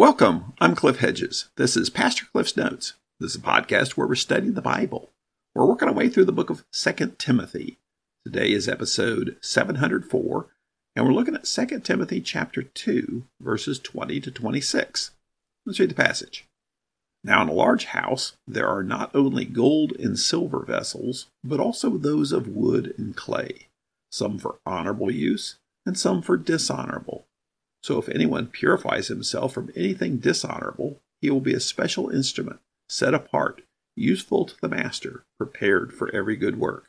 Welcome. I'm Cliff Hedges. This is Pastor Cliff's Notes. This is a podcast where we're studying the Bible. We're working our way through the book of 2 Timothy. Today is episode 704, and we're looking at 2 Timothy chapter 2, verses 20 to 26. Let's read the passage. Now, in a large house, there are not only gold and silver vessels, but also those of wood and clay, some for honorable use, and some for dishonorable. So if anyone purifies himself from anything dishonorable, he will be a special instrument, set apart, useful to the master, prepared for every good work.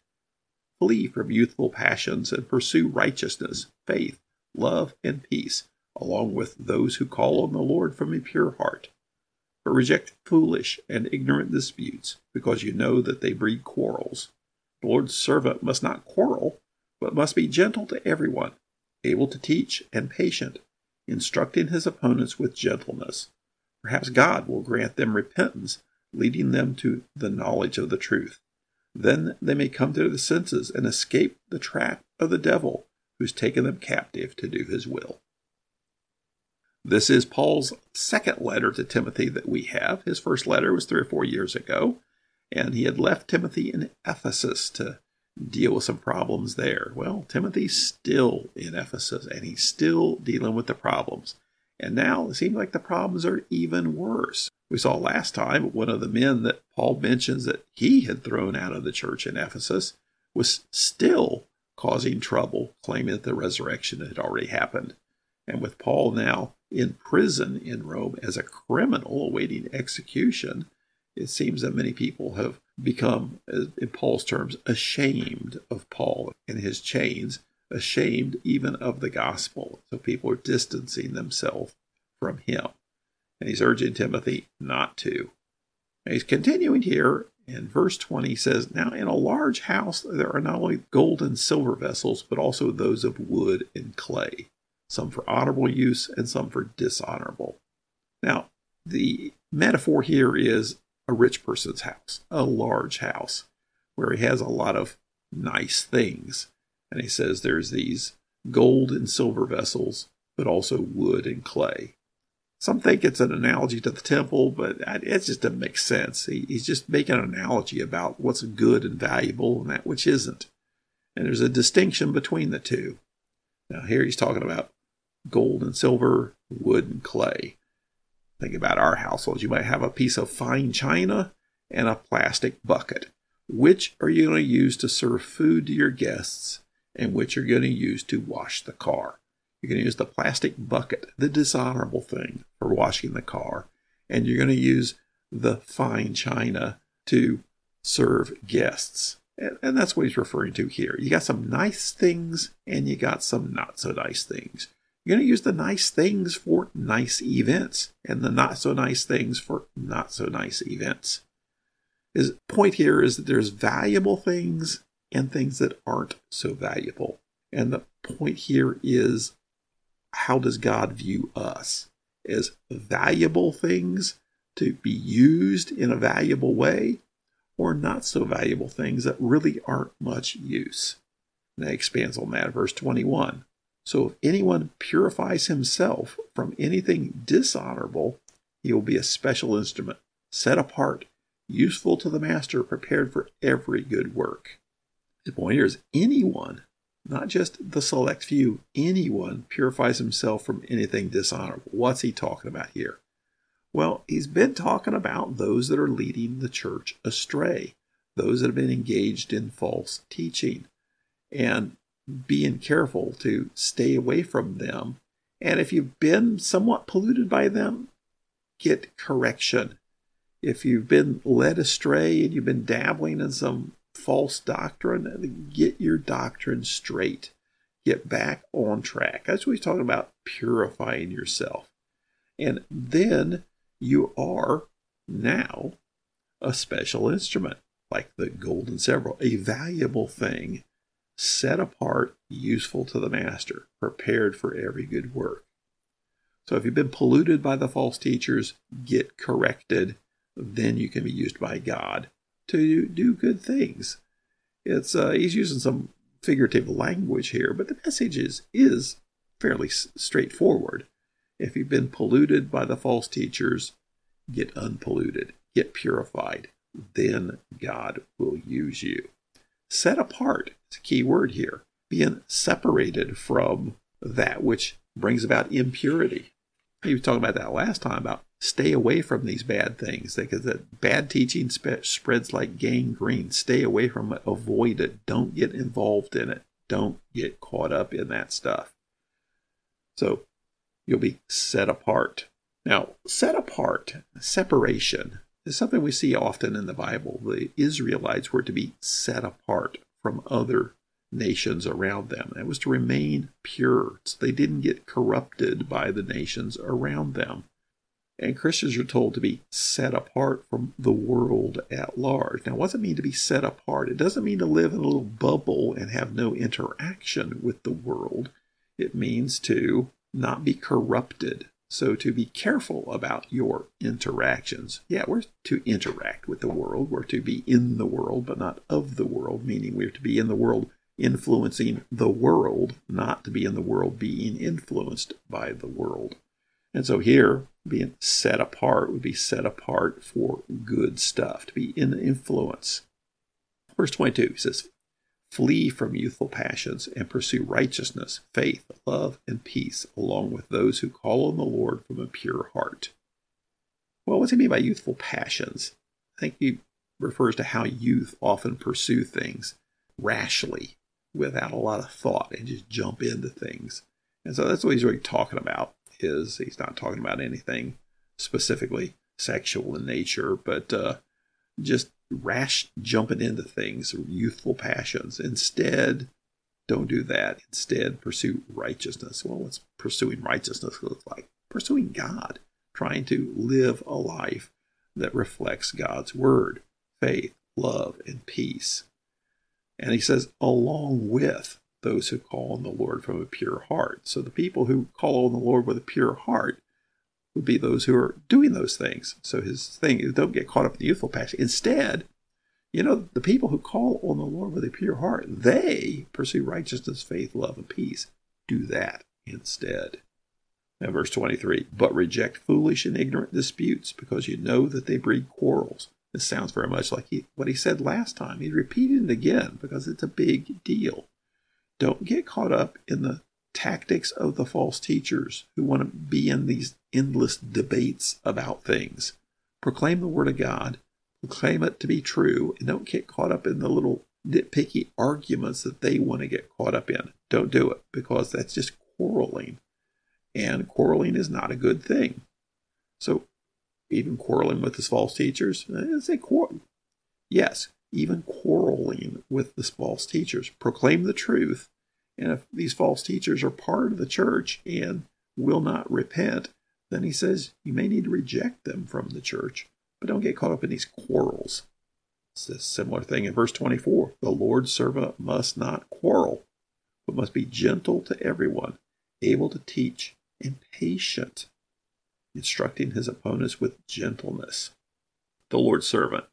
Flee from youthful passions and pursue righteousness, faith, love, and peace, along with those who call on the Lord from a pure heart. But reject foolish and ignorant disputes, because you know that they breed quarrels. The Lord's servant must not quarrel, but must be gentle to everyone, able to teach, and patient instructing his opponents with gentleness. Perhaps God will grant them repentance, leading them to the knowledge of the truth. Then they may come to their senses and escape the trap of the devil, who's taken them captive to do his will. This is Paul's second letter to Timothy that we have. His first letter was three or four years ago, and he had left Timothy in Ephesus to deal with some problems there. Well, Timothy's still in Ephesus and he's still dealing with the problems. And now it seems like the problems are even worse. We saw last time one of the men that Paul mentions that he had thrown out of the church in Ephesus was still causing trouble, claiming that the resurrection had already happened. And with Paul now in prison in Rome as a criminal awaiting execution, it seems that many people have become, in Paul's terms, ashamed of Paul and his chains, ashamed even of the gospel. So people are distancing themselves from him. And he's urging Timothy not to. And he's continuing here in verse 20 he says, Now in a large house there are not only gold and silver vessels, but also those of wood and clay, some for honorable use and some for dishonorable. Now, the metaphor here is a rich person's house, a large house, where he has a lot of nice things. And he says there's these gold and silver vessels, but also wood and clay. Some think it's an analogy to the temple, but it just doesn't make sense. He's just making an analogy about what's good and valuable and that which isn't. And there's a distinction between the two. Now, here he's talking about gold and silver, wood and clay. Think about our households. You might have a piece of fine china and a plastic bucket. Which are you going to use to serve food to your guests and which are you're going to use to wash the car? You're going to use the plastic bucket, the dishonorable thing for washing the car, and you're going to use the fine china to serve guests. And, and that's what he's referring to here. You got some nice things and you got some not so nice things. You're going to use the nice things for nice events and the not so nice things for not so nice events. His point here is that there's valuable things and things that aren't so valuable. And the point here is how does God view us? As valuable things to be used in a valuable way, or not so valuable things that really aren't much use? And that expands on that, verse 21. So if anyone purifies himself from anything dishonorable, he will be a special instrument, set apart, useful to the master, prepared for every good work. The point here is anyone, not just the select few, anyone purifies himself from anything dishonorable. What's he talking about here? Well, he's been talking about those that are leading the church astray, those that have been engaged in false teaching. And being careful to stay away from them. And if you've been somewhat polluted by them, get correction. If you've been led astray and you've been dabbling in some false doctrine, get your doctrine straight. Get back on track. That's what he's talking about purifying yourself. And then you are now a special instrument, like the golden silver, a valuable thing set apart, useful to the master, prepared for every good work. So if you've been polluted by the false teachers, get corrected. Then you can be used by God to do good things. It's uh, he's using some figurative language here, but the message is is fairly straightforward. If you've been polluted by the false teachers, get unpolluted, get purified. Then God will use you. Set apart is a key word here. Being separated from that which brings about impurity. He was talking about that last time about stay away from these bad things because that bad teaching sp- spreads like gangrene. Stay away from it, avoid it, don't get involved in it, don't get caught up in that stuff. So you'll be set apart. Now, set apart, separation, is something we see often in the Bible. The Israelites were to be set apart from other nations around them. It was to remain pure so they didn't get corrupted by the nations around them. And Christians are told to be set apart from the world at large. Now, what does it mean to be set apart? It doesn't mean to live in a little bubble and have no interaction with the world. It means to not be corrupted. So, to be careful about your interactions. Yeah, we're to interact with the world. We're to be in the world, but not of the world, meaning we're to be in the world influencing the world, not to be in the world being influenced by the world. And so here, being set apart would be set apart for good stuff, to be in influence. Verse 22 says, Flee from youthful passions and pursue righteousness, faith, love, and peace, along with those who call on the Lord from a pure heart. Well, what's he mean by youthful passions? I think he refers to how youth often pursue things rashly without a lot of thought and just jump into things. And so that's what he's really talking about is he's not talking about anything specifically sexual in nature, but uh, just rash jumping into things, youthful passions. Instead, don't do that. Instead, pursue righteousness. Well, what's pursuing righteousness look like? Pursuing God, trying to live a life that reflects God's word, faith, love, and peace. And he says, along with those who call on the Lord from a pure heart. So the people who call on the Lord with a pure heart would be those who are doing those things. So his thing is don't get caught up in the youthful passion. Instead, you know, the people who call on the Lord with a pure heart, they pursue righteousness, faith, love, and peace. Do that instead. Now, verse 23 But reject foolish and ignorant disputes, because you know that they breed quarrels. This sounds very much like he, what he said last time. He's repeating it again because it's a big deal. Don't get caught up in the tactics of the false teachers who want to be in these endless debates about things. Proclaim the Word of God, proclaim it to be true, and don't get caught up in the little nitpicky arguments that they want to get caught up in. Don't do it because that's just quarreling. And quarreling is not a good thing. So, even quarreling with the false teachers, eh, I say quarrel. Yes, even quarreling with the false teachers. Proclaim the truth. And if these false teachers are part of the church and will not repent, then he says you may need to reject them from the church, but don't get caught up in these quarrels. It's a similar thing in verse 24. The Lord's servant must not quarrel, but must be gentle to everyone, able to teach, and patient, instructing his opponents with gentleness. The Lord's servant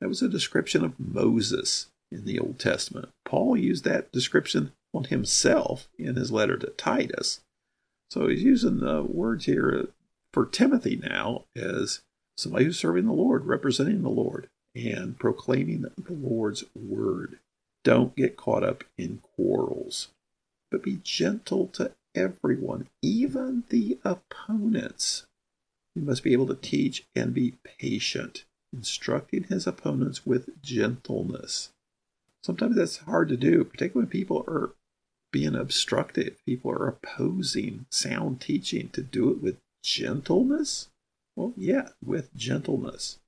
that was a description of Moses in the Old Testament. Paul used that description on himself in his letter to Titus. So he's using the words here for Timothy now as somebody who's serving the Lord, representing the Lord, and proclaiming the Lord's word. Don't get caught up in quarrels, but be gentle to everyone, even the opponents. You must be able to teach and be patient instructing his opponents with gentleness. Sometimes that's hard to do, particularly when people are being obstructive, people are opposing sound teaching. To do it with gentleness? Well, yeah, with gentleness.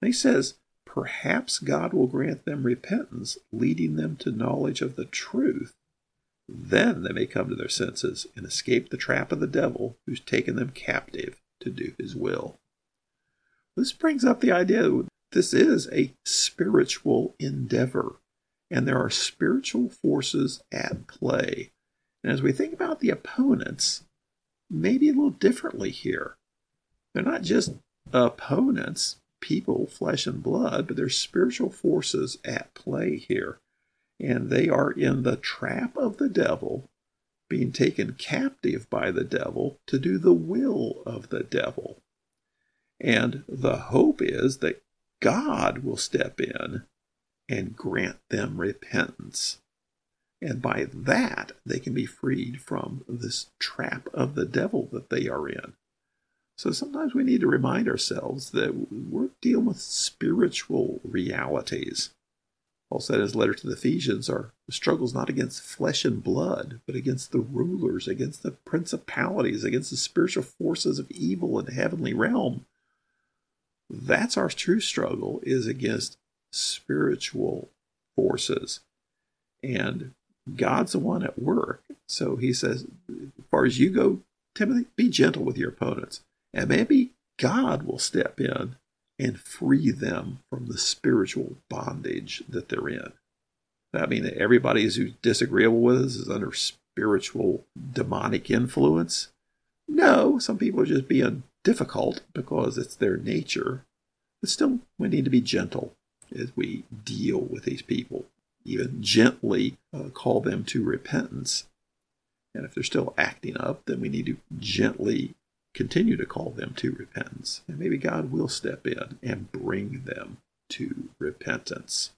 And he says, Perhaps God will grant them repentance, leading them to knowledge of the truth. Then they may come to their senses and escape the trap of the devil who's taken them captive to do his will. This brings up the idea that this is a spiritual endeavor, and there are spiritual forces at play. And as we think about the opponents, maybe a little differently here. They're not just opponents, people, flesh and blood, but there's spiritual forces at play here. And they are in the trap of the devil being taken captive by the devil to do the will of the devil. And the hope is that God will step in and grant them repentance. And by that, they can be freed from this trap of the devil that they are in. So sometimes we need to remind ourselves that we're dealing with spiritual realities. Paul said in his letter to the Ephesians, our struggle is not against flesh and blood, but against the rulers, against the principalities, against the spiritual forces of evil in the heavenly realm. That's our true struggle, is against spiritual forces. And God's the one at work. So he says, as far as you go, Timothy, be gentle with your opponents. And maybe God will step in and free them from the spiritual bondage that they're in. I mean that everybody who's disagreeable with us is under spiritual demonic influence? No, some people are just being difficult because it's their nature. But still, we need to be gentle as we deal with these people, even gently uh, call them to repentance. And if they're still acting up, then we need to gently continue to call them to repentance. And maybe God will step in and bring them to repentance.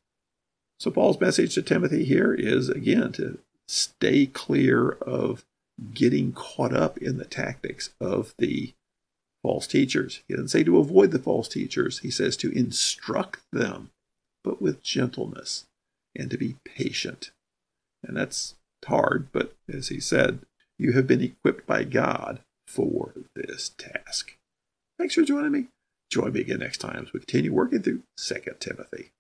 So, Paul's message to Timothy here is again to stay clear of getting caught up in the tactics of the false teachers. He doesn't say to avoid the false teachers, he says to instruct them, but with gentleness and to be patient. And that's hard, but as he said, you have been equipped by God for this task. Thanks for joining me. Join me again next time as we continue working through 2 Timothy.